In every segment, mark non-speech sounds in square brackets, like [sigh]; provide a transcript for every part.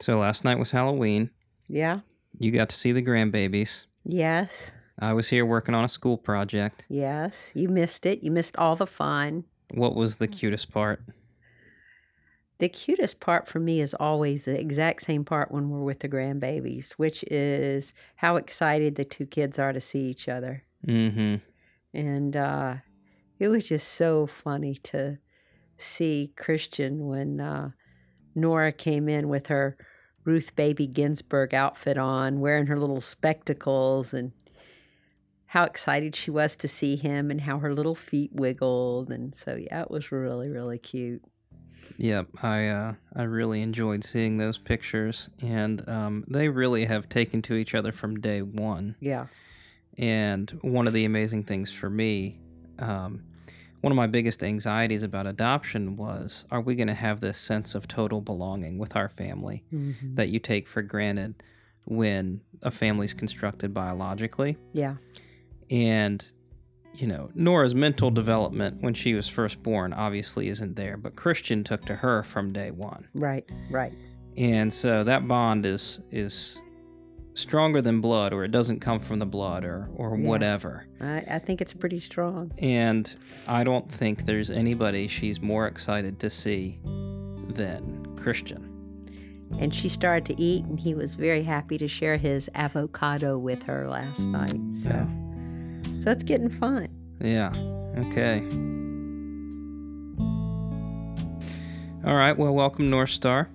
So last night was Halloween. Yeah. You got to see the grandbabies. Yes. I was here working on a school project. Yes. You missed it. You missed all the fun. What was the cutest part? The cutest part for me is always the exact same part when we're with the grandbabies, which is how excited the two kids are to see each other. Mm-hmm. And uh, it was just so funny to see Christian when uh, Nora came in with her Ruth Baby Ginsburg outfit on, wearing her little spectacles, and how excited she was to see him and how her little feet wiggled. And so, yeah, it was really, really cute. Yep, I uh, I really enjoyed seeing those pictures, and um, they really have taken to each other from day one. Yeah. And one of the amazing things for me, um, one of my biggest anxieties about adoption was: Are we going to have this sense of total belonging with our family Mhm. that you take for granted when a family's constructed biologically? Yeah. And, you know, Nora's mental development when she was first born obviously isn't there, but Christian took to her from day one. Right. Right. And so that bond is is stronger than blood or it doesn't come from the blood or or Yeah. whatever. I, I think it's pretty strong. And I don't think there's anybody she's more excited to see than Christian. And she started to eat, and he was very happy to share his avocado with her last night. So, so it's getting fun. Yeah. Okay. All right. Well, welcome North Star.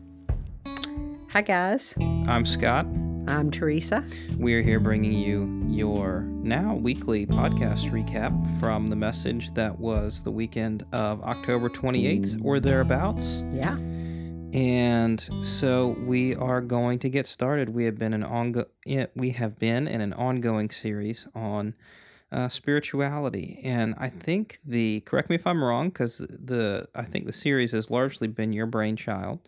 Hi, guys. I'm Scott. I'm Teresa. We are here bringing you your now weekly podcast recap from the message that was the weekend of October 28th or thereabouts. Yeah. And so we are going to get started. We have been an ongo- we have been in an ongoing series on uh, spirituality, and I think the correct me if I'm wrong because the I think the series has largely been your brainchild.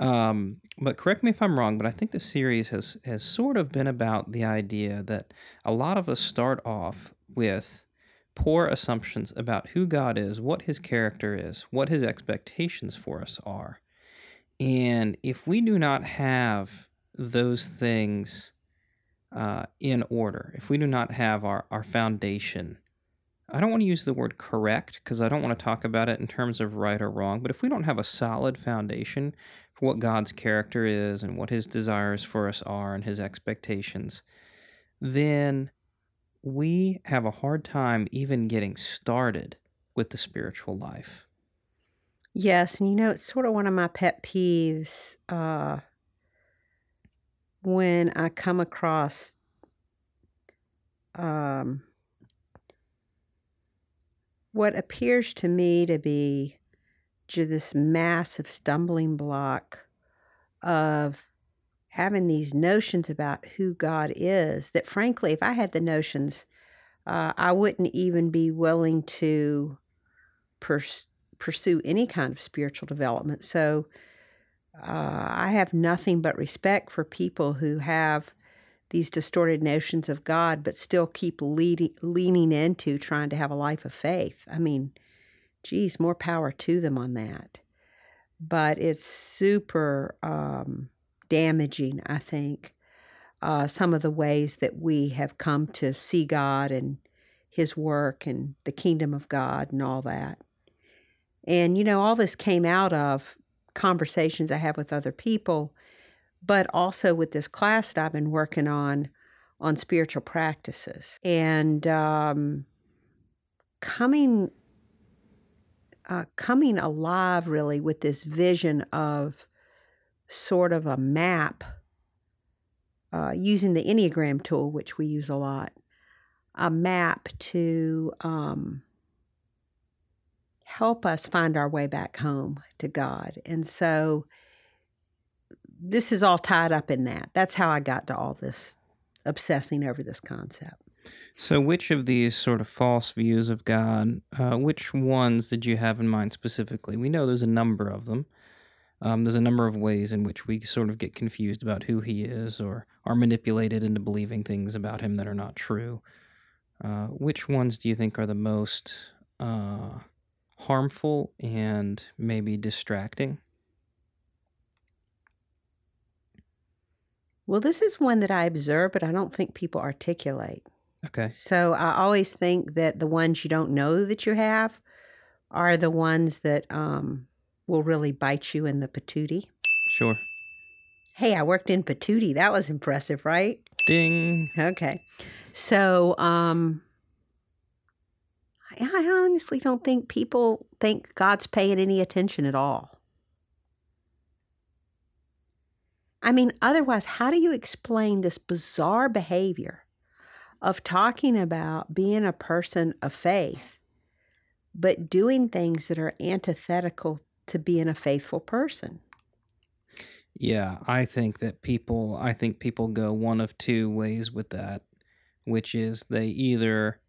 Um, but correct me if I'm wrong, but I think the series has has sort of been about the idea that a lot of us start off with poor assumptions about who God is, what his character is, what his expectations for us are. And if we do not have those things uh, in order, if we do not have our, our foundation, I don't want to use the word correct because I don't want to talk about it in terms of right or wrong, but if we don't have a solid foundation what God's character is and what his desires for us are and his expectations, then we have a hard time even getting started with the spiritual life. Yes, and you know, it's sort of one of my pet peeves uh, when I come across um, what appears to me to be this massive stumbling block of having these notions about who God is. That, frankly, if I had the notions, uh, I wouldn't even be willing to pers- pursue any kind of spiritual development. So uh, I have nothing but respect for people who have these distorted notions of God, but still keep leading, leaning into trying to have a life of faith. I mean, geez, more power to them on that. But it's super um, damaging, I think, uh, some of the ways that we have come to see God and His work and the kingdom of God and all that. And, you know, all this came out of conversations I have with other people, but also with this class that I've been working on on spiritual practices and um, coming uh, coming alive really with this vision of sort of a map uh, using the Enneagram tool, which we use a lot, a map to um, help us find our way back home to God. And so this is all tied up in that. That's how I got to all this obsessing over this concept. So, which of these sort of false views of God, uh, which ones did you have in mind specifically? We know there's a number of them. Um, there's a number of ways in which we sort of get confused about who he is or are manipulated into believing things about him that are not true. Uh, which ones do you think are the most uh, harmful and maybe distracting? Well, this is one that I observe, but I don't think people articulate. Okay. So I always think that the ones you don't know that you have are the ones that um, will really bite you in the patootie. Sure. Hey, I worked in patootie. That was impressive, right? Ding. Okay. So um, I I honestly don't think people think God's paying any attention at all. I mean, otherwise, how do you explain this bizarre behavior of talking about being a person of faith, but doing things that are antithetical to being a faithful person? Yeah, I think that people I think people go one of two ways with that, which is they either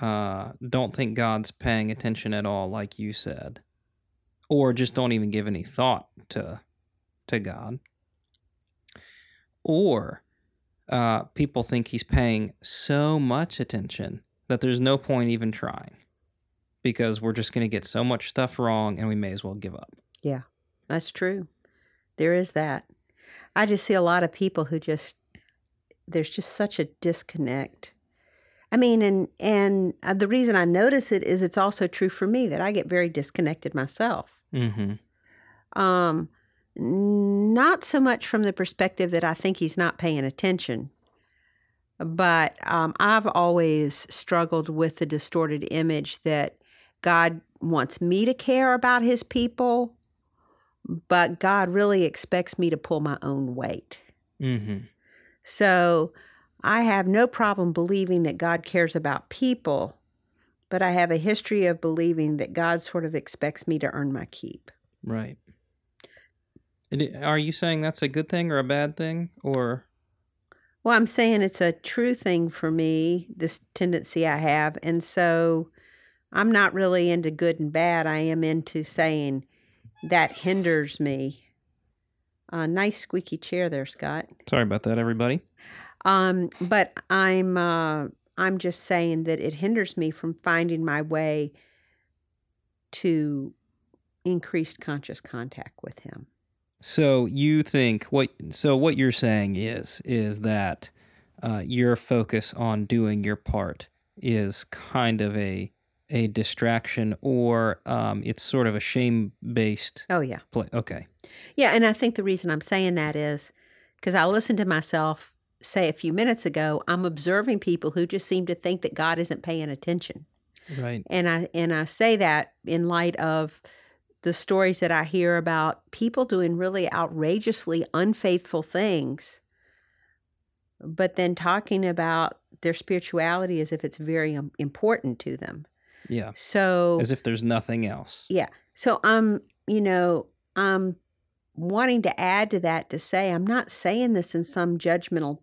uh don't think God's paying attention at all like you said, or just don't even give any thought to to God. Or uh people think he's paying so much attention that there's no point even trying because we're just going to get so much stuff wrong and we may as well give up. Yeah, that's true. There is that. I just see a lot of people who just there's just such a disconnect. I mean, and and uh, the reason I notice it is it's also true for me that I get very disconnected myself. Mhm. Um, not so much from the perspective that I think he's not paying attention, but um, I've always struggled with the distorted image that God wants me to care about his people, but God really expects me to pull my own weight. Mhm. So I have no problem believing that God cares about people, but I have a history of believing that God sort of expects me to earn my keep. Right. Are you saying that's a good thing or a bad thing? Or Well, I'm saying it's a true thing for me, this tendency I have. And so I'm not really into good and bad. I am into saying that hinders me. Uh, nice squeaky chair there, Scott. sorry about that, everybody. Um, but I'm uh, I'm just saying that it hinders me from finding my way to increased conscious contact with him. So you think what? So what you're saying is is that uh, your focus on doing your part is kind of a a distraction, or um, it's sort of a shame based Oh yeah. play. Okay. Yeah, and I think the reason I'm saying that is because I listened to myself say a few minutes ago, I'm observing people who just seem to think that God isn't paying attention. Right. And I and I say that in light of the stories that I hear about people doing really outrageously unfaithful things, but then talking about their spirituality as if it's very um, important to them. Yeah. So As if there's nothing else. yeah. So I'm, you know, I'm wanting to add to that to say I'm not saying this in some judgmental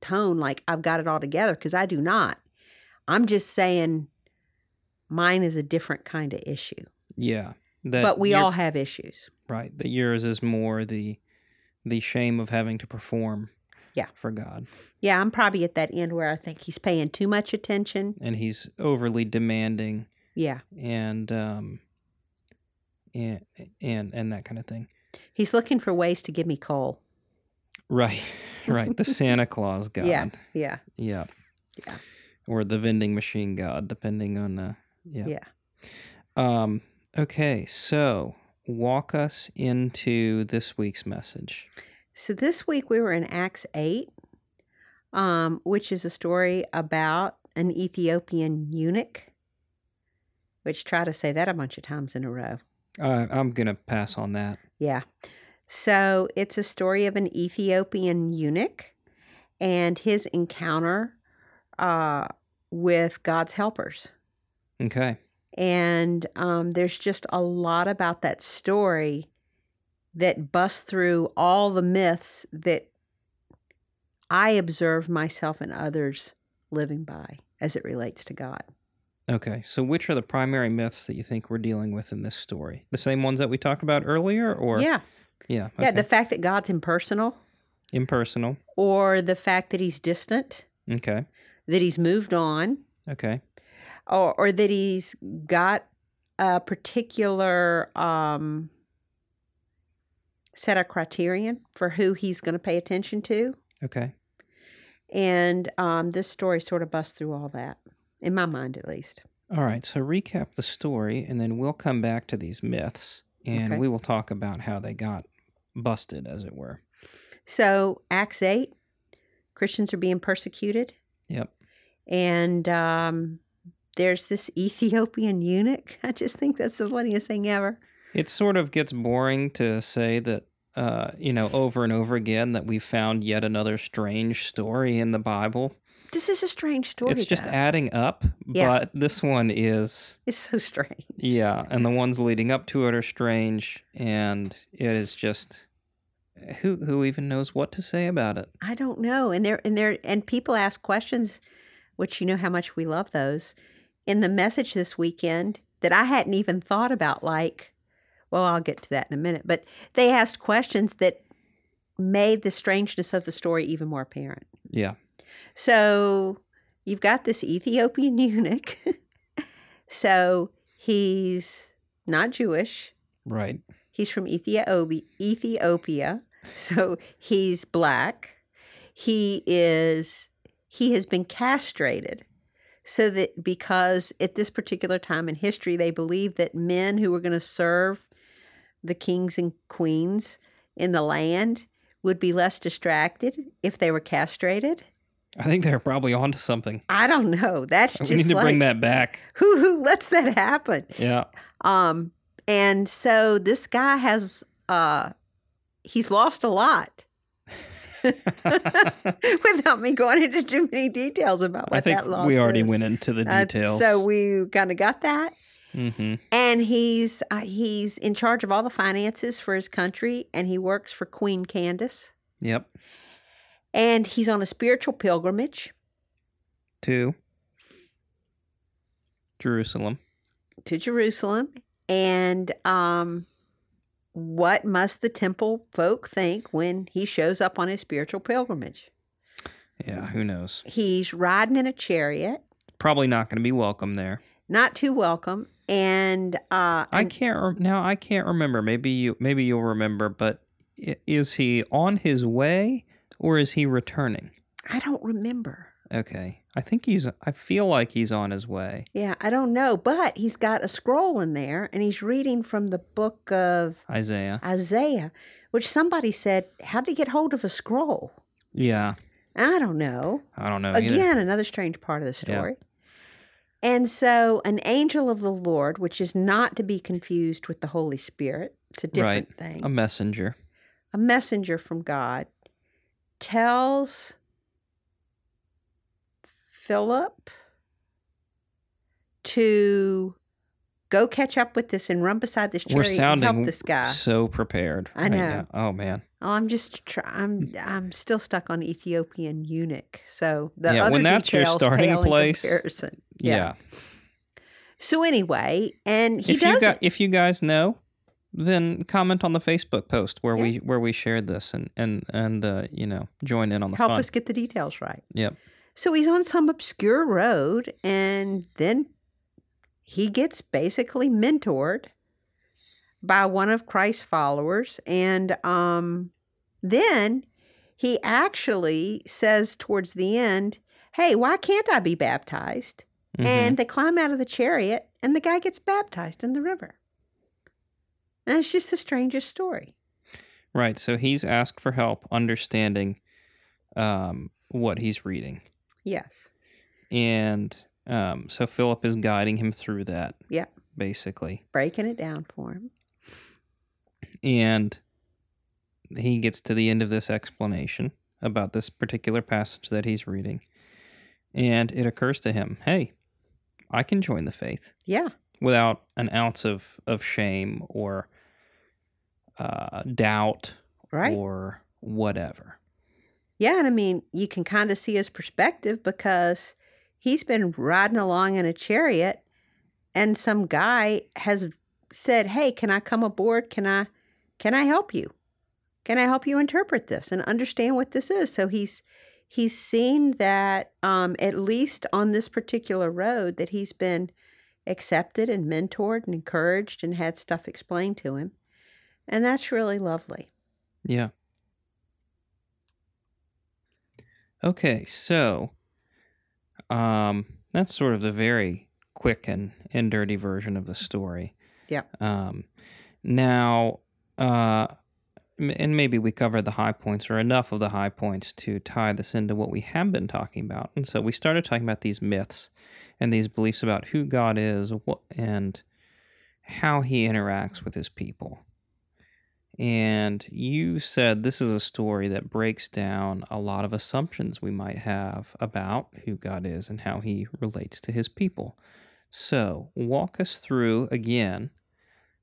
tone like I've got it all together because I do not. I'm just saying mine is a different kind of issue. Yeah. That but we your- all have issues. right. That yours is more the the shame of having to perform. Yeah. For God. Yeah, I'm probably at that end where I think he's paying too much attention. and he's overly demanding Yeah. and um and and and that kind of thing He's looking for ways to give me coal. right [laughs] right the santa claus [laughs] god Yeah. Yeah. yeah Yeah. or the vending machine god depending on uh yeah Yeah. um okay so walk us into this week's message So this week we were in Acts 8, um, which is a story about an Ethiopian eunuch, which try to say that a bunch of times in a row. uh, i'm gonna pass on that Yeah. So it's a story of an Ethiopian eunuch and his encounter uh, with God's helpers. okay And um, there's just a lot about that story that busts through all the myths that I observe myself and others living by as it relates to God. okay so which are the primary myths that you think we're dealing with in this story? The same ones that we talked about earlier or yeah. yeah Yeah. The fact that God's impersonal. Impersonal. Or the fact that he's distant, okay. That he's moved on, okay or, or that he's got a particular um, set of criterion for who he's going to pay attention to. Okay. And um, this story sort of busts through all that, in my mind at least. All right. So recap the story, and then we'll come back to these myths, and Okay. we will talk about how they got busted, as it were. So, Acts 8, Christians are being persecuted. Yep. And um, there's this Ethiopian eunuch. [laughs] I just think that's the funniest thing ever. It sort of gets boring to say that, uh, you know, over and over again that we found yet another strange story in the Bible. This is a strange story. it's just though. adding up, Yeah. but this one is, it's so strange. yeah, and the ones leading up to it are strange, and it is just who who even knows what to say about it. I don't know. And there and there and people ask questions, which you know how much we love those. In the message this weekend that I hadn't even thought about, like, well, I'll get to that in a minute. But they asked questions that made the strangeness of the story even more apparent. Yeah, So you've got this Ethiopian [laughs] eunuch. so he's not Jewish. right. He's from Ethiopia. Ethiopia. So he's black. He is he has been castrated so that because at this particular time in history they believed that men who were going to serve the kings and queens in the land would be less distracted if they were castrated. I think they're probably onto something. I don't know. That's We just need to like bring that back. who who lets that happen. Yeah. Um, and so this guy has uh he's lost a lot. [laughs] Without me going into too many details about what I think that loss we already is. went into the Uh, details. so we kind of got that, hmm and he's uh, he's in charge of all the finances for his country, and he works for Queen Candace, Yep. and he's on a spiritual pilgrimage to Jerusalem. to Jerusalem, and um, what must the temple folk think when he shows up on his spiritual pilgrimage? Yeah, who knows? He's riding in a chariot, Probably not going to be welcome there. not too welcome, and uh, I can't now. I can't remember. Maybe you. Maybe you'll remember. But is he on his way or is he returning? I don't remember. Okay, I think he's. I feel like he's on his way. Yeah, I don't know, but he's got a scroll in there, and he's reading from the book of Isaiah. Isaiah, which somebody said, "How did he get hold of a scroll?" Yeah, I don't know. I don't know. either. Again, another strange part of the Yeah. story. And so, an angel of the Lord, which is not to be confused with the Holy Spirit, it's a different thing. a messenger. a messenger from God tells Philip to go catch up with this and run beside this We're and help sounding this guy. so prepared. I right know. now. Oh man. Oh, I'm just try- I'm I'm still stuck on Ethiopian eunuch. So the Yeah, other when that's your details starting pale in place, comparison. Yeah. So anyway, and he if does you it. if you guys know, then comment on the Facebook post where we where we shared this and and and uh, you know join in on the help fun. us get the details right. Yep. So he's on some obscure road, and then he gets basically mentored by one of Christ's followers. And um, then he actually says towards the end, Hey, why can't I be baptized? Mhm. And they climb out of the chariot, and the guy gets baptized in the river. And it's just the strangest story. right. So he's asked for help understanding um, what he's reading, Yes. and um, so Philip is guiding him through that. Yeah. Basically, Breaking it down for him. and he gets to the end of this explanation about this particular passage that he's reading, and it occurs to him, "Hey, I can join the faith." Yeah. without an ounce of, of shame or uh, doubt Right. or whatever. Yeah, and I mean, you can kind of see his perspective because he's been riding along in a chariot and some guy has said, "Hey, can I come aboard? Can I can I help you? Can I help you interpret this and understand what this is?" So he's he's seen that um, at least on this particular road that he's been accepted and mentored and encouraged and had stuff explained to him. And that's really lovely. Yeah. Okay, so um, that's sort of the very quick and, and dirty version of the story. Yeah. Um, now, uh, and maybe we covered the high points or enough of the high points to tie this into what we have been talking about. And so we started talking about these myths and these beliefs about who God is what, and how he interacts with his people. And you said this is a story that breaks down a lot of assumptions we might have about who God is and how he relates to his people. So, walk us through again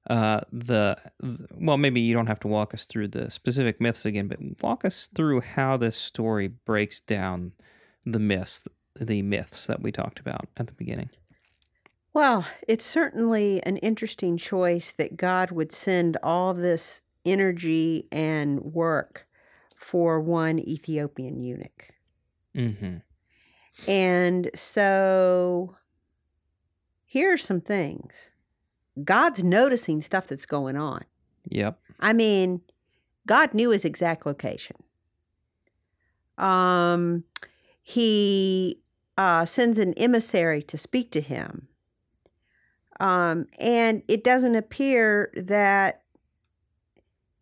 uh, the, th- well, maybe you don't have to walk us through the specific myths again, but walk us through how this story breaks down the myths, the myths that we talked about at the beginning. Well, it's certainly an interesting choice that God would send all this energy and work for one Ethiopian eunuch. Mm-hmm. And so here are some things God's noticing stuff that's going on. Yep. I mean, God knew his exact location. Um, he uh, sends an emissary to speak to him. Um, and it doesn't appear that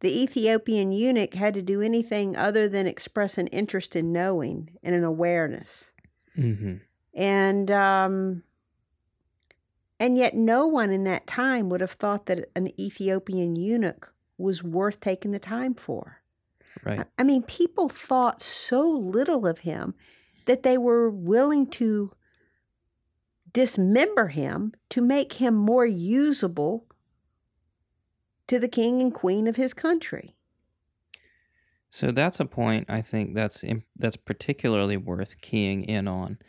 the Ethiopian eunuch had to do anything other than express an interest in knowing and an awareness. Mm-hmm. And um, and yet no one in that time would have thought that an Ethiopian eunuch was worth taking the time for. Right. I mean, people thought so little of him that they were willing to dismember him to make him more usable to the king and queen of his country. So that's a point I think that's that's particularly worth keying in on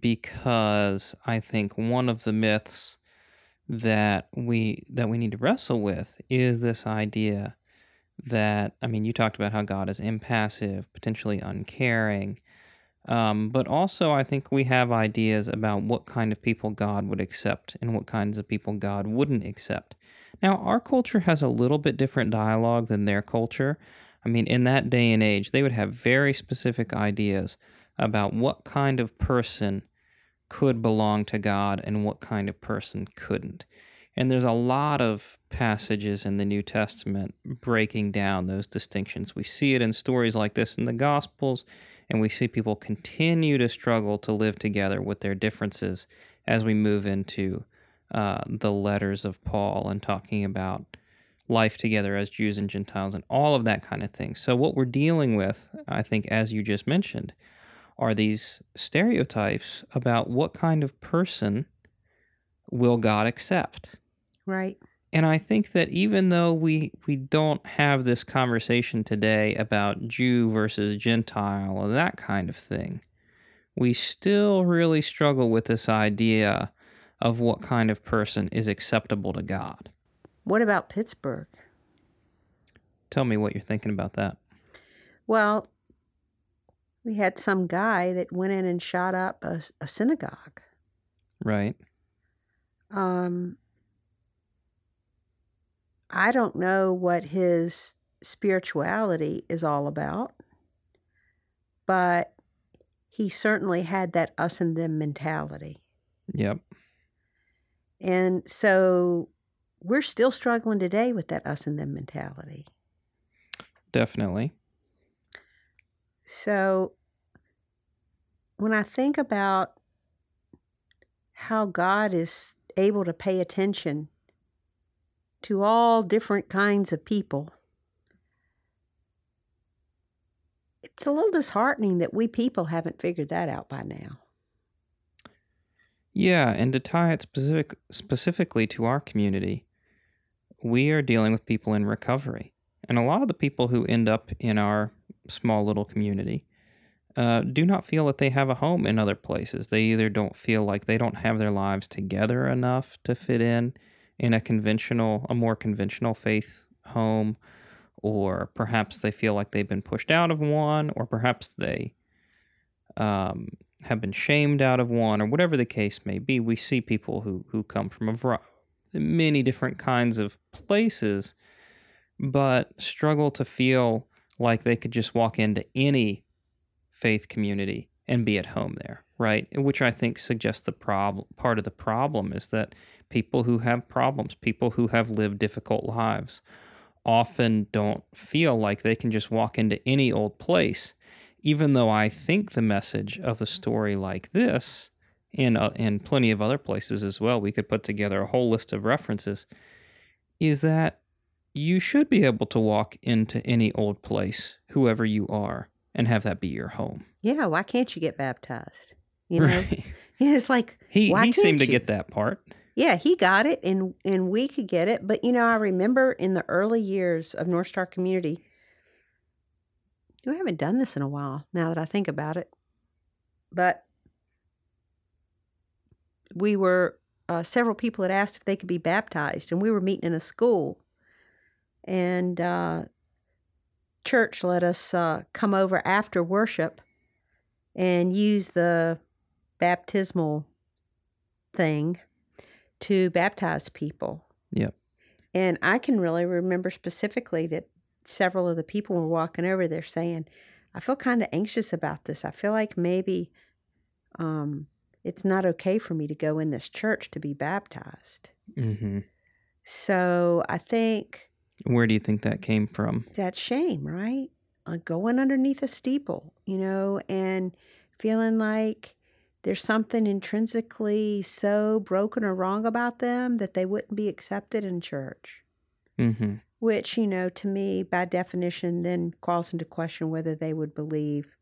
because I think one of the myths that we that we need to wrestle with is this idea that I mean you talked about how God is impassive, potentially uncaring, um, but also I think we have ideas about what kind of people God would accept and what kinds of people God wouldn't accept. Now our culture has a little bit different dialogue than their culture. I mean, in that day and age, they would have very specific ideas about what kind of person could belong to God and what kind of person couldn't. And there's a lot of passages in the New Testament breaking down those distinctions. We see it in stories like this in the Gospels, and we see people continue to struggle to live together with their differences as we move into uh, the letters of Paul and talking about life together as Jews and Gentiles and all of that kind of thing. So, what we're dealing with, I think, as you just mentioned, are these stereotypes about what kind of person will God accept. Right. And I think that even though we, we don't have this conversation today about Jew versus Gentile or that kind of thing, we still really struggle with this idea of what kind of person is acceptable to God. What about Pittsburgh? Tell me what you're thinking about that. Well, we had some guy that went in and shot up a, a synagogue. Right. Um, I don't know what his spirituality is all about, but he certainly had that us and them mentality. Yep. And so we're still struggling today with that us and them mentality. Definitely. So when I think about how God is able to pay attention to all different kinds of people, it's a little disheartening that we people haven't figured that out by now. Yeah, and to tie it specific, specifically to our community, we are dealing with people in recovery. And a lot of the people who end up in our small little community uh, do not feel that they have a home in other places. They either don't feel like they don't have their lives together enough to fit in in a conventional, a more conventional faith home, or perhaps they feel like they've been pushed out of one, or perhaps they um, have been shamed out of one, or whatever the case may be. We see people who who come from a variety, many different kinds of places but struggle to feel like they could just walk into any faith community and be at home there, right? Which I think suggests the problem. Part of the problem is that people who have problems, people who have lived difficult lives, often don't feel like they can just walk into any old place. Even though I think the message of a story like this, and uh, in plenty of other places as well, we could put together a whole list of references, is that you should be able to walk into any old place, whoever you are, and have that be your home. Yeah, why can't you get baptized? You know, Right. [laughs] it's like He why he seemed can't to you? get that part. Yeah, he got it, and and we could get it. But you know, I remember in the early years of North Star Community, we haven't done this in a while. Now that I think about it, but we were uh, several people had asked if they could be baptized, and we were meeting in a school, and uh, church let us uh, come over after worship and use the baptismal thing to baptize people. Yep. And I can really remember specifically that several of the people were walking over there saying, I feel kind of anxious about this. I feel like maybe um, it's not okay for me to go in this church to be baptized. hmm So I think Where do you think that came from? That shame, right? Like going underneath a steeple, you know, and feeling like there's something intrinsically so broken or wrong about them that they wouldn't be accepted in church. hmm Which, you know, to me, by definition, then calls into question whether they would believe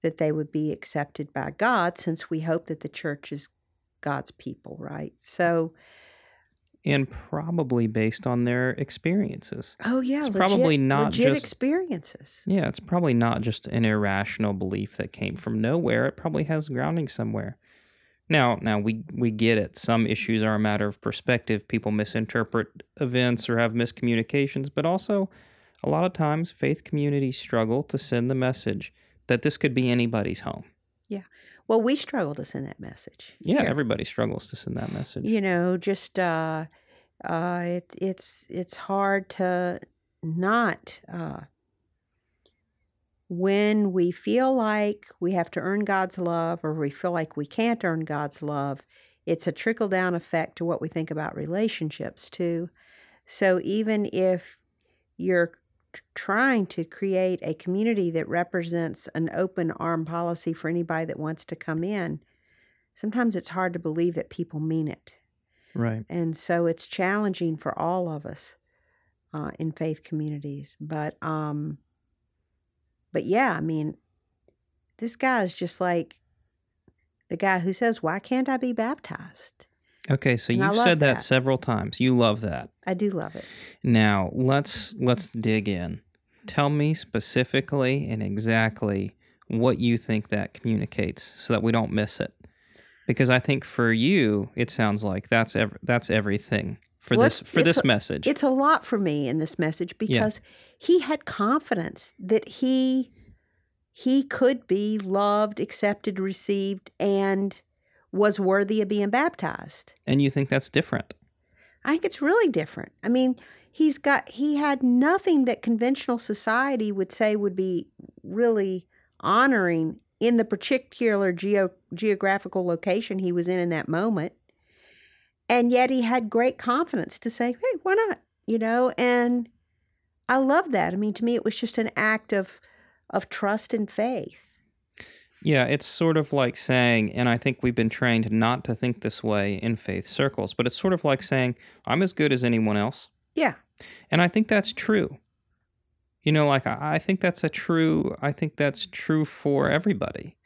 that they would be accepted by God, since we hope that the church is God's people, right? So, And probably based on their experiences. oh yeah, It's probably not legit just- experiences. Yeah, it's probably not just an irrational belief that came from nowhere. It probably has grounding somewhere. Now, now we we get it. Some issues are a matter of perspective. People misinterpret events or have miscommunications, but also a lot of times faith communities struggle to send the message that this could be anybody's home. Yeah. Well, we struggle to send that message. Yeah, here. everybody struggles to send that message. you know just uh uh it, it's it's hard to not uh when we feel like we have to earn God's love or we feel like we can't earn God's love, it's a trickle down effect to what we think about relationships too. So even if you're trying to create a community that represents an open arm policy for anybody that wants to come in, sometimes it's hard to believe that people mean it. Right. And so it's challenging for all of us uh, in faith communities. But um, but yeah, I mean, this guy is just like the guy who says, "Why can't I be baptized?" Okay, so And you've said that, that. several times. You love that. I do love it. Now, let's let's dig in. Tell me specifically and exactly what you think that communicates so that we don't miss it. Because I think for you, it sounds like that's ev- that's everything for this for this a- message. It's a lot for me in this message because he had confidence that he he could be loved, accepted, received, and was worthy of being baptized. and you think that's different. I think it's really different. I mean, he's got he had nothing that conventional society would say would be really honoring in the particular geo, geographical location he was in in that moment. And yet he had great confidence to say, "Hey, why not?" You know, and I love that. I mean, to me it was just an act of of trust and faith. Yeah, it's sort of like saying, and I think we've been trained not to think this way in faith circles, but it's sort of like saying, I'm as good as anyone else. Yeah. And I think that's true. You know, like I I think that's a true, I think that's true for everybody.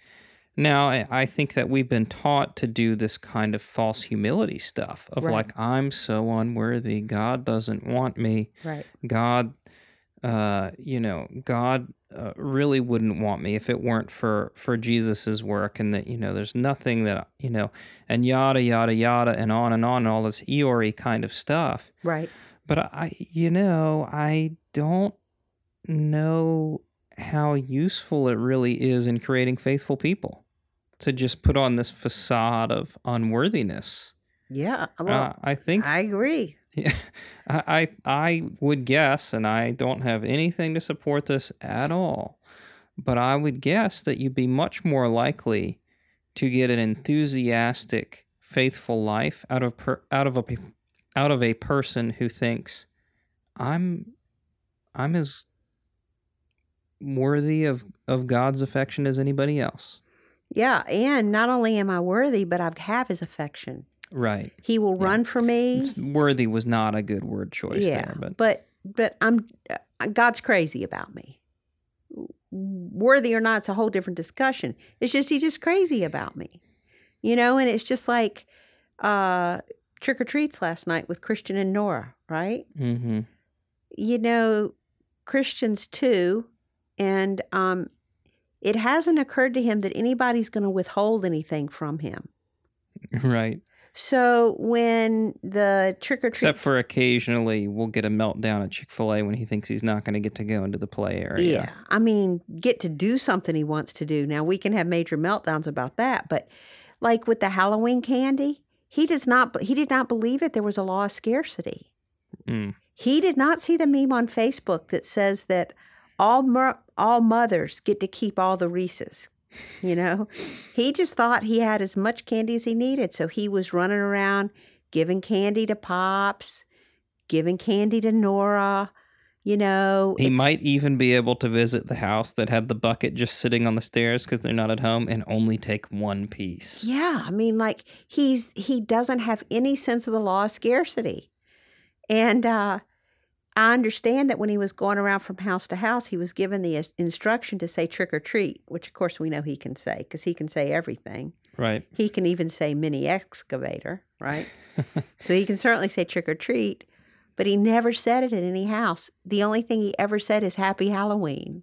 Now, I, I think that we've been taught to do this kind of false humility stuff of Right. like, I'm so unworthy. God doesn't want me. Right. God, uh, you know, God uh, really wouldn't want me if it weren't for for Jesus's work, and that you know, there's nothing that you know, and yada yada yada, and on and on, and all this Eeyore kind of stuff. Right. But I, you know, I don't know how useful it really is in creating faithful people to just put on this facade of unworthiness Yeah. Well, Uh, I think I agree. Yeah, [laughs] I, I I would guess, and I don't have anything to support this at all, but I would guess that you'd be much more likely to get an enthusiastic, faithful life out of per, out of a out of a person who thinks I'm I'm as worthy of of God's affection as anybody else. Yeah. And not only am I worthy, but I have his affection. Right. He will Yeah. run for me. It's, worthy was not a good word choice yeah. there, but but but I'm uh, God's crazy about me. Worthy or not, it's a whole different discussion. It's just he's just crazy about me, you know. And it's just like uh, trick or treats last night with Christian and Nora, right? mm-hmm. you know, Christians too, and um, it hasn't occurred to him that anybody's going to withhold anything from him. right. So when the trick or treat, Except for occasionally we'll get a meltdown at Chick fil A when he thinks he's not going to get to go into the play area. yeah, I mean, get to do something he wants to do. Now we can have major meltdowns about that, but like with the Halloween candy, he does not. He did not believe it. There was a law of scarcity. Mm. He did not see the meme on Facebook that says that all mer- all mothers get to keep all the Reese's. You know, he just thought he had as much candy as he needed, so he was running around giving candy to Pops, giving candy to Nora. You know, He might even be able to visit the house that had the bucket just sitting on the stairs because they're not at home and only take one piece. Yeah, I mean, like he's he doesn't have any sense of the law of scarcity, and uh, I understand that when he was going around from house to house, he was given the instruction to say trick or treat, which of course we know he can say because he can say everything. Right. He can even say mini excavator, right? [laughs] so he can certainly say trick or treat, but he never said it at any house. The only thing he ever said is Happy Halloween.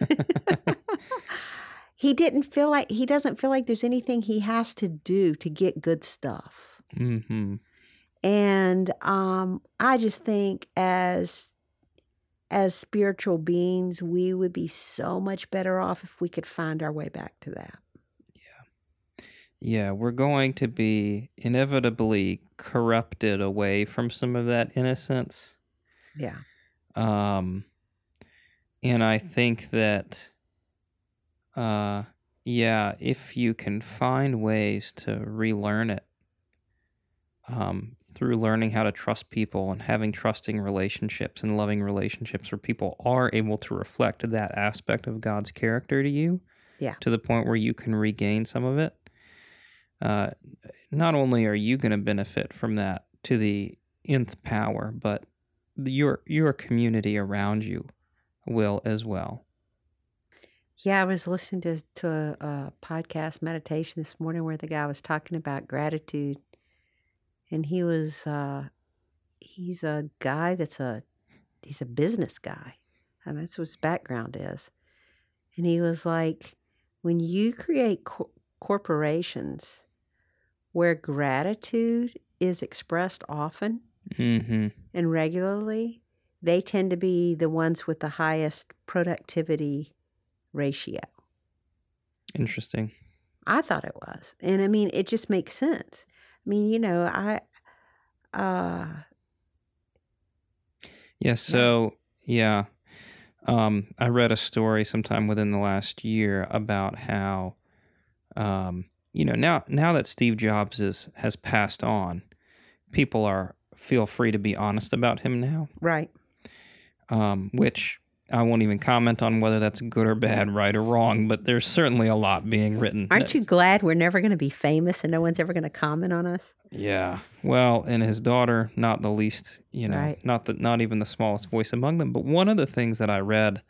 [laughs] he didn't feel like he doesn't feel like there's anything he has to do to get good stuff. hmm And um, I just think as as spiritual beings, we would be so much better off if we could find our way back to that. Yeah, Yeah, we're going to be inevitably corrupted away from some of that innocence. Yeah. Um, and I think that, uh, yeah, if you can find ways to relearn it, um, through learning how to trust people and having trusting relationships and loving relationships where people are able to reflect that aspect of God's character to you, Yeah. to the point where you can regain some of it. Uh, not only are you going to benefit from that to the nth power, but the- your your community around you will as well. Yeah, I was listening to, to a, a podcast meditation this morning where the guy was talking about gratitude. And he was, uh, he's a guy that's a, he's a business guy. And that's what his background is. And he was like, when you create cor- corporations where gratitude is expressed often Mm-hmm. and regularly, they tend to be the ones with the highest productivity ratio. Interesting. I thought it was. And I mean, it just makes sense. I mean, you know, I, uh, Yeah. So yeah, um, I read a story sometime within the last year about how, um, you know, now now that Steve Jobs is has passed on, people are feel free to be honest about him now. right. um, which I won't even comment on whether that's good or bad, right or wrong, but there's certainly a lot being written. Aren't you glad we're never going to be famous and no one's ever going to comment on us? Yeah. Well, and his daughter, not the least, you know, Right. not the not even the smallest voice among them. But one of the things that I read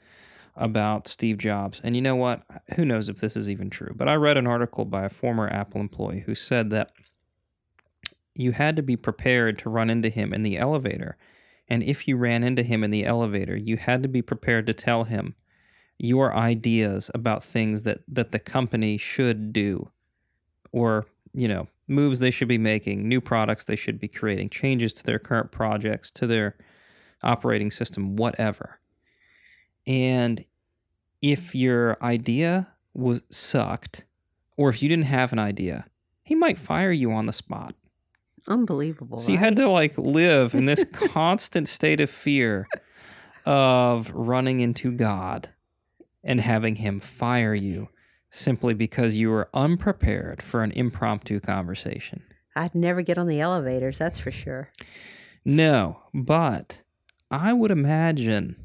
about Steve Jobs, and you know what? Who knows if this is even true? But I read an article by a former Apple employee who said that you had to be prepared to run into him in the elevator. And if you ran into him in the elevator, you had to be prepared to tell him your ideas about things that, that the company should do or, you know, moves they should be making, new products they should be creating, changes to their current projects, to their operating system, whatever. And if your idea was sucked, or if you didn't have an idea, he might fire you on the spot. Unbelievable. So you had to like live in this [laughs] constant state of fear of running into God and having him fire you simply because you were unprepared for an impromptu conversation. I'd never get on the elevators, that's for sure. No, but I would imagine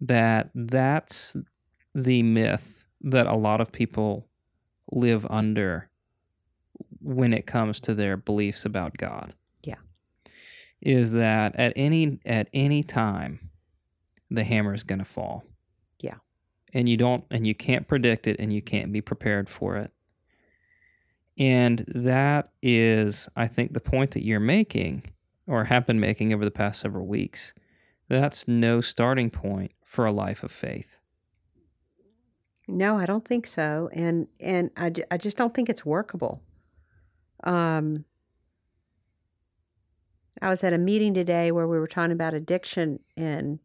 that that's the myth that a lot of people live under when it comes to their beliefs about God. Yeah. Is that at any at any time the hammer is going to fall. Yeah. And you don't and you can't predict it and you can't be prepared for it. And that is I think the point that you're making or have been making over the past several weeks. That's no starting point for a life of faith. No, I don't think so. And and I, I just don't think it's workable. Um I was at a meeting today where we were talking about addiction and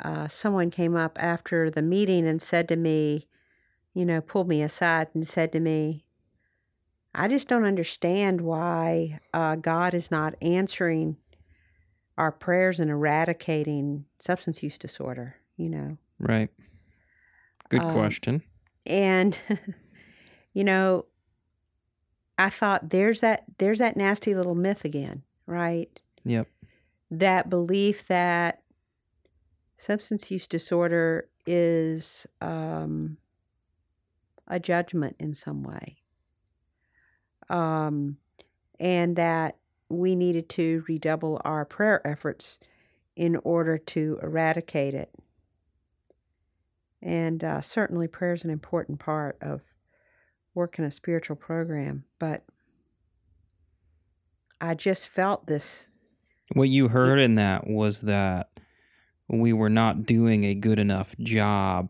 uh, someone came up after the meeting and said to me, you know, pulled me aside and said to me, I just don't understand why uh, God is not answering our prayers and eradicating substance use disorder, you know. Right. Good Um, question. and [laughs] you know i thought there's that there's that nasty little myth again right? Yep. that belief that substance use disorder is um, a judgment in some way. Um, and that we needed to redouble our prayer efforts in order to eradicate it. And uh, certainly prayer is an important part of working a spiritual program but i just felt this What you heard in that was that we were not doing a good enough job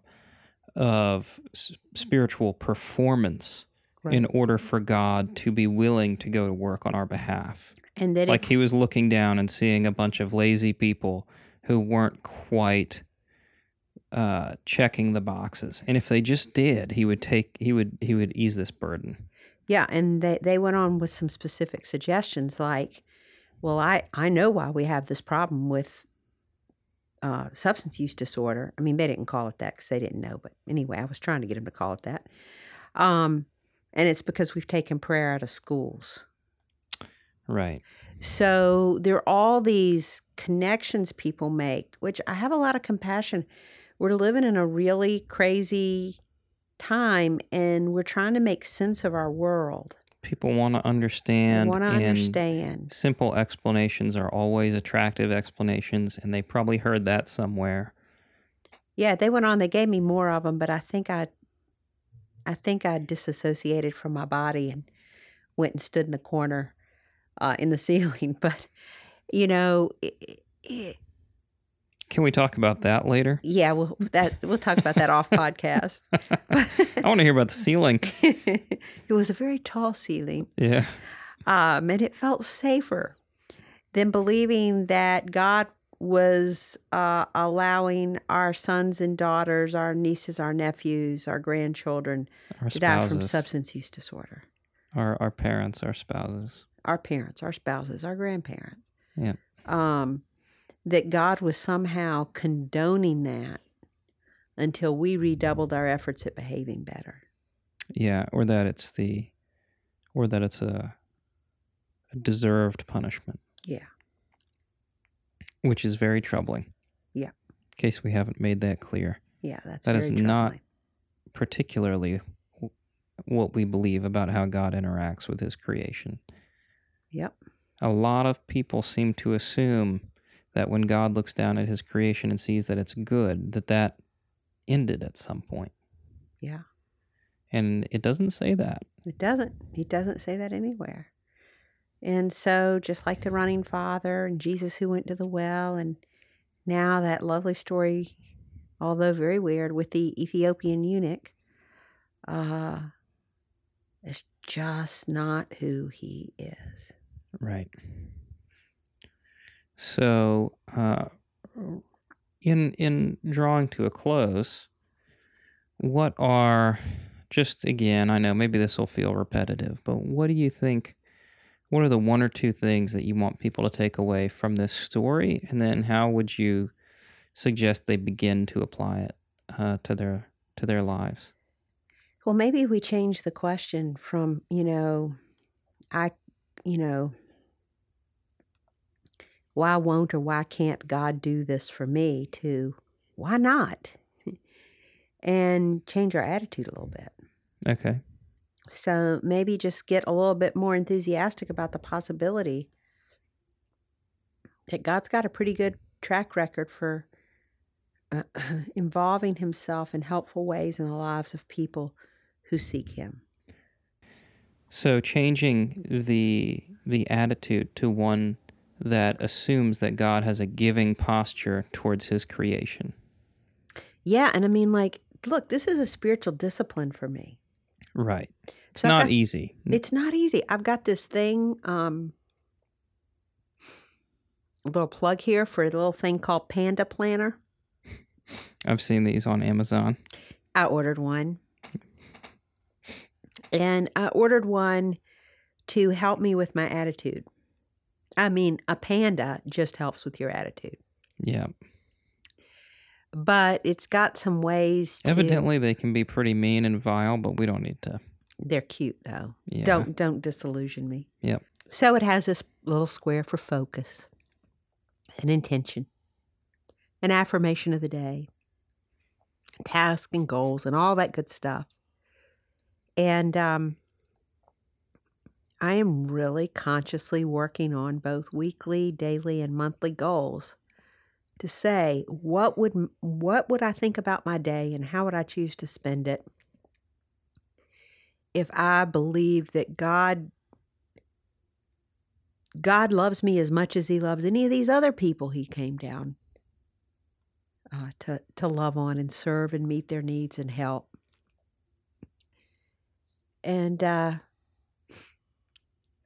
of s- spiritual performance in order for God to be willing to go to work on our behalf. and that Like it, he was looking down and seeing a bunch of lazy people who weren't quite uh, checking the boxes. And if they just did, he would take he would he would ease this burden. yeah and they, they went on with some specific suggestions like well i i know why we have this problem with uh, substance use disorder i mean they didn't call it that because they didn't know but anyway i was trying to get them to call it that um, and it's because we've taken prayer out of schools Right. So there are all these connections people make, which I have a lot of compassion. We're living in a really crazy time and we're trying to make sense of our world. People want to understand want to understand. simple explanations are always attractive explanations and they probably heard that somewhere. Yeah, they went on. They gave me more of them, but I think I, I think I disassociated from my body and went and stood in the corner, uh, in the [laughs] ceiling. But, you know, it, it, Can we talk about that later? yeah, we'll that we'll talk about that off podcast. [laughs] I want to hear about the ceiling. [laughs] it was a very tall ceiling, Yeah. um, and it felt safer than believing that God was uh, allowing our sons and daughters, our nieces, our nephews, our grandchildren Our to die from substance use disorder. our, our parents, our spouses. Our parents, our spouses, our grandparents. Yeah. Um, that God was somehow condoning that until we redoubled our efforts at behaving better. Yeah, or that it's the, or that it's a, a deserved punishment, Yeah. which is very troubling. Yeah. In case we haven't made that clear, Yeah, that's That is not- particularly what we believe about how God interacts with His creation. Yep. A lot of people seem to assume that when God looks down at His creation and sees that it's good, that that ended at some point, Yeah. and it doesn't say that. It doesn't. He doesn't say that anywhere. And so, just like the running father and Jesus who went to the well, and now that lovely story, although very weird, with the Ethiopian eunuch, uh, is just not who he is. Right. So, uh, in in drawing to a close, what are just again? I know maybe this will feel repetitive, but what do you think? what are the one or two things that you want people to take away from this story, and then how would you suggest they begin to apply it uh, to their to their lives? Well, maybe we change the question from, you know, I, you know, why won't or why can't God do this for me to why not? [laughs] and change our attitude a little bit. Okay. So maybe just get a little bit more enthusiastic about the possibility that God's got a pretty good track record for uh, [clears throat] involving himself in helpful ways in the lives of people who seek him. So changing the the attitude to one that assumes that God has a giving posture towards his creation. Yeah, and I mean like look, this is a spiritual discipline for me. Right. It's So not got- easy. It's not easy. I've got this thing um a little plug here for a little thing called Panda Planner. [laughs] I've seen these on Amazon. I ordered one. And I ordered one to help me with my attitude. I mean, a panda just helps with your attitude. Yeah. But it's got some ways to Evidently they can be pretty mean and vile, but we don't need to. they're cute though. Yeah. Don't don't disillusion me. Yep. So it has this little square for focus, an intention, an affirmation of the day, task and goals, and all that good stuff. And um, I am really consciously working on both weekly, daily, and monthly goals to say what would what would I think about my day and how would I choose to spend it if I believed that God God loves me as much as he loves any of these other people he came down uh, to, to love on and serve and meet their needs and help. And uh,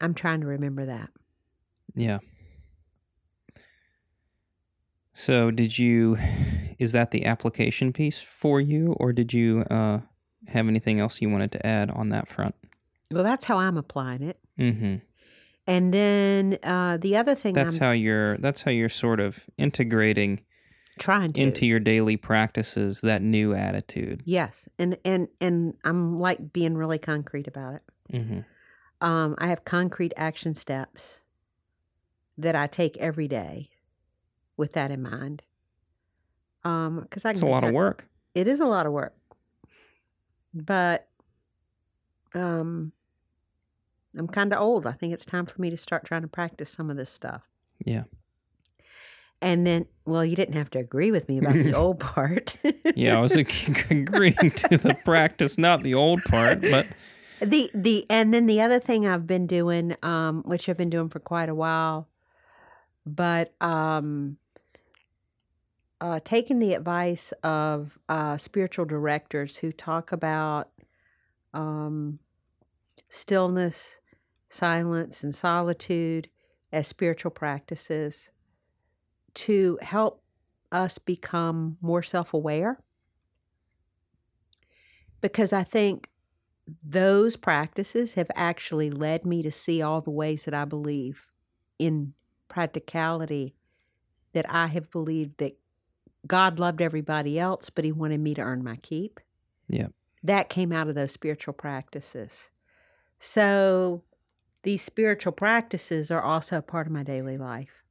I'm trying to remember that. Yeah. So did you is that the application piece for you or did you uh have anything else you wanted to add on that front? Well, that's how I'm applying it. Mm-hmm. And then uh, the other thing That's I'm how you're that's how you're sort of integrating trying to into your daily practices that new attitude. yes, and and and I'm like being really concrete about it. Mhm. Um, I have concrete action steps that I take every day with that in mind. Um, because I It's a lot of work. It is a lot of work, but um, I'm kind of old. I think it's time for me to start trying to practice some of this stuff. Yeah. And then, well, you didn't have to agree with me about the [laughs] old part. Yeah, I was [laughs] agreeing to the practice, not the old part, but the the and then the other thing I've been doing, um, which I've been doing for quite a while, but um, uh, taking the advice of uh, spiritual directors who talk about um, stillness, silence, and solitude as spiritual practices to help us become more self aware. Because I think those practices have actually led me to see all the ways that I believe in practicality that I have believed that God loved everybody else, but he wanted me to earn my keep. Yep. That came out of those spiritual practices. So these spiritual practices are also a part of my daily life.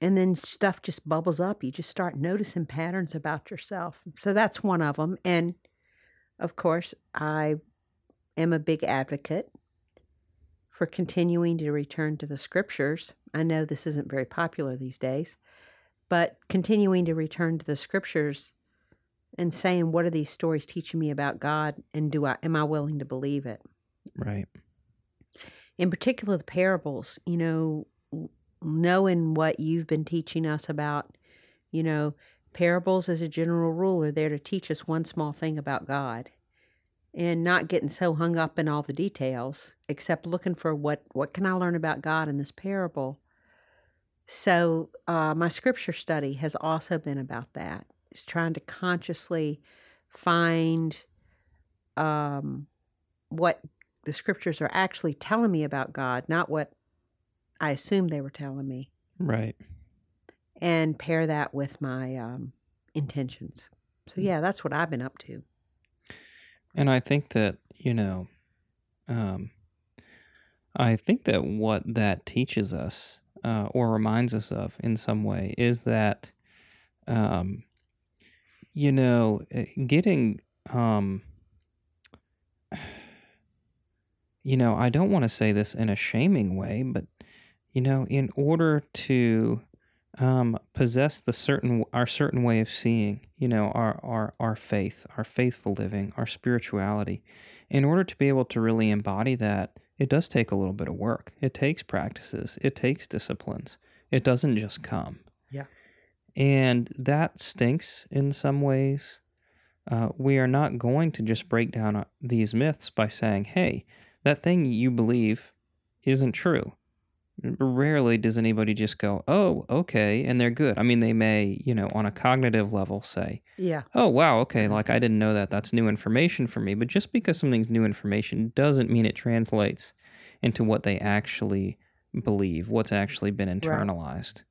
And then stuff just bubbles up. You just start noticing patterns about yourself. So that's one of them. And of course, I am a big advocate for continuing to return to the scriptures. I know this isn't very popular these days, but continuing to return to the scriptures and saying what are these stories teaching me about God and do I am I willing to believe it? right. in particular the parables you know knowing what you've been teaching us about you know parables as a general rule are there to teach us one small thing about god and not getting so hung up in all the details except looking for what what can i learn about god in this parable? So uh, my scripture study has also been about that. It's trying to consciously find um, what the scriptures are actually telling me about God, not what I assumed they were telling me, Right. And pair that with my um, intentions. So, yeah, that's what I've been up to. And I think that, you know, um, I think that what that teaches us uh, or reminds us of in some way is that, um, you know, eh, getting, um, [sighs] you know, I don't want to say this in a shaming way, but, you know, in order to um, possess the certain our certain way of seeing, you know, our our our faith, our faithful living, our spirituality. In order to be able to really embody that, it does take a little bit of work. It takes practices. It takes disciplines. It doesn't just come. Yeah. And that stinks in some ways. Uh, we are not going to just break down uh, these myths by saying, "Hey, that thing you believe isn't true." Rarely does anybody just go, oh, okay, and they're good. I mean, they may, you know, on a cognitive level say, Yeah. oh, wow, okay, mm-hmm. like I didn't know that. That's new information for me. But just because something's new information doesn't mean it translates into what they actually believe, what's actually been internalized.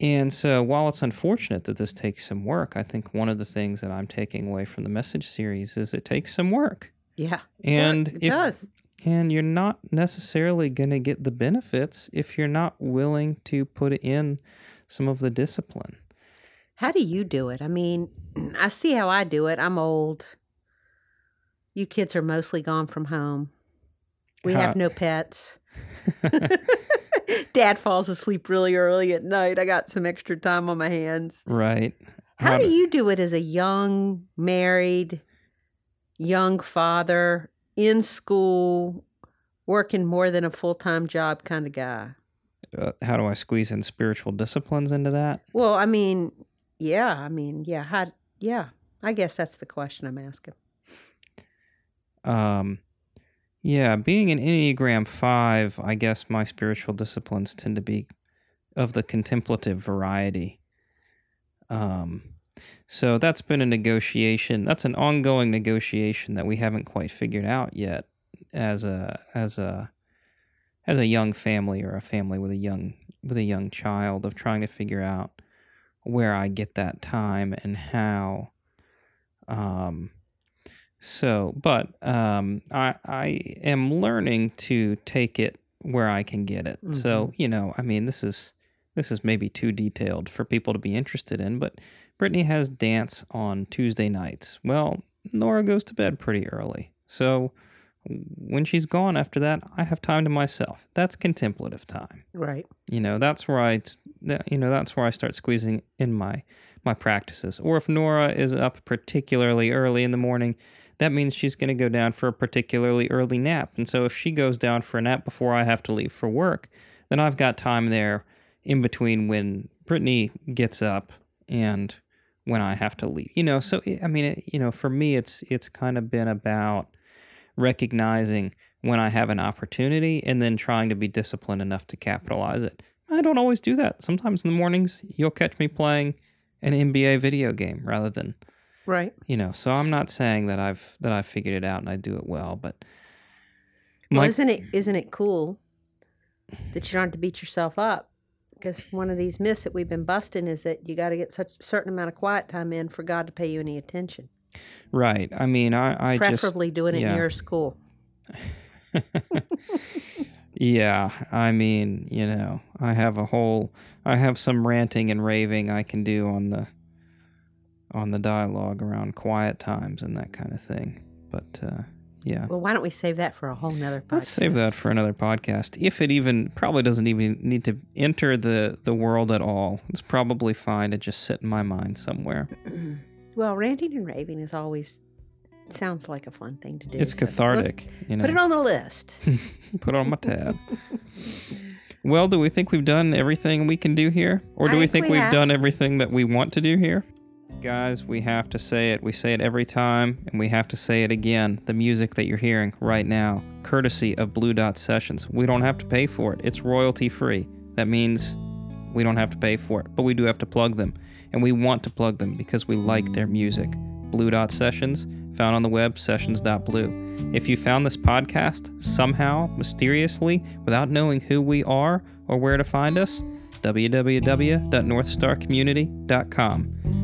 And so while it's unfortunate that this takes some work, I think one of the things that I'm taking away from the message series is it takes some work. Yeah. And it if does. And you're not necessarily going to get the benefits if you're not willing to put in some of the discipline. How do you do it? I mean, [clears throat] I see how I do it. I'm old. You kids are mostly gone from home. We How- have no pets. [laughs] Dad falls asleep really early at night. I got some extra time on my hands. Right. How do you do it as a young, married, young father in school, working more than a full time job kind of guy? uh, how do I squeeze in spiritual disciplines into that? Well, I mean, yeah, I mean, yeah, how, yeah. I guess that's the question I'm asking. Um, yeah, being an Enneagram 5, I guess my spiritual disciplines tend to be of the contemplative variety. Um, so that's been a negotiation. That's an ongoing negotiation that we haven't quite figured out yet as a as a as a young family or a family with a young with a young child of trying to figure out where I get that time and how um so, but um, I I am learning to take it where I can get it. So you know, I mean, this is this is maybe too detailed for people to be interested in, but Brittany has dance on Tuesday nights. Well, Nora goes to bed pretty early, so when she's gone after that, I have time to myself. That's contemplative time. Right. You know, that's where I, you know, that's where I start squeezing in my my practices. Or if Nora is up particularly early in the morning, that means she's going to go down for a particularly early nap. And so if she goes down for a nap before I have to leave for work, then I've got time there in between when Brittany gets up and when I have to leave. You know, so eh, I mean, it, you know, for me, it's it's kind of been about recognizing when I have an opportunity and then trying to be disciplined enough to capitalize it. I don't always do that. Sometimes in the mornings, you'll catch me playing an NBA video game rather than, Right. you know, so I'm not saying that I've that I've figured it out and I do it well, but Well, isn't it isn't it cool that you don't have to beat yourself up? Because one of these myths that we've been busting is that you got to get such a certain amount of quiet time in for God to pay you any attention. right. I mean, I I just Preferably doing it yeah. near school. [laughs] Yeah, I mean, you know, I have a whole I have some ranting and raving I can do on the on the dialogue around quiet times and that kind of thing. But uh yeah. Well, why don't we save that for a whole nother podcast? Let's save that for another podcast. If it even probably doesn't even need to enter the the world at all. It's probably fine to just sit in my mind somewhere. [clears throat] well, ranting and raving is always sounds like a fun thing to do. It's so cathartic, you know. Put it on the list. [laughs] Put it on my tab. Well, do we think we've done everything we can do here? Or do I we think we we've have. done everything that we want to do here? Guys, we have to say it. We say it every time, and we have to say it again. The music that you're hearing right now, courtesy of Blue Dot Sessions. We don't have to pay for it, it's royalty free. That means we don't have to pay for it, but we do have to plug them. And we want to plug them because we like their music. Blue Dot Sessions, found on the web, sessions.blue. If you found this podcast somehow, mysteriously, without knowing who we are or where to find us, www.northstarcommunity.com.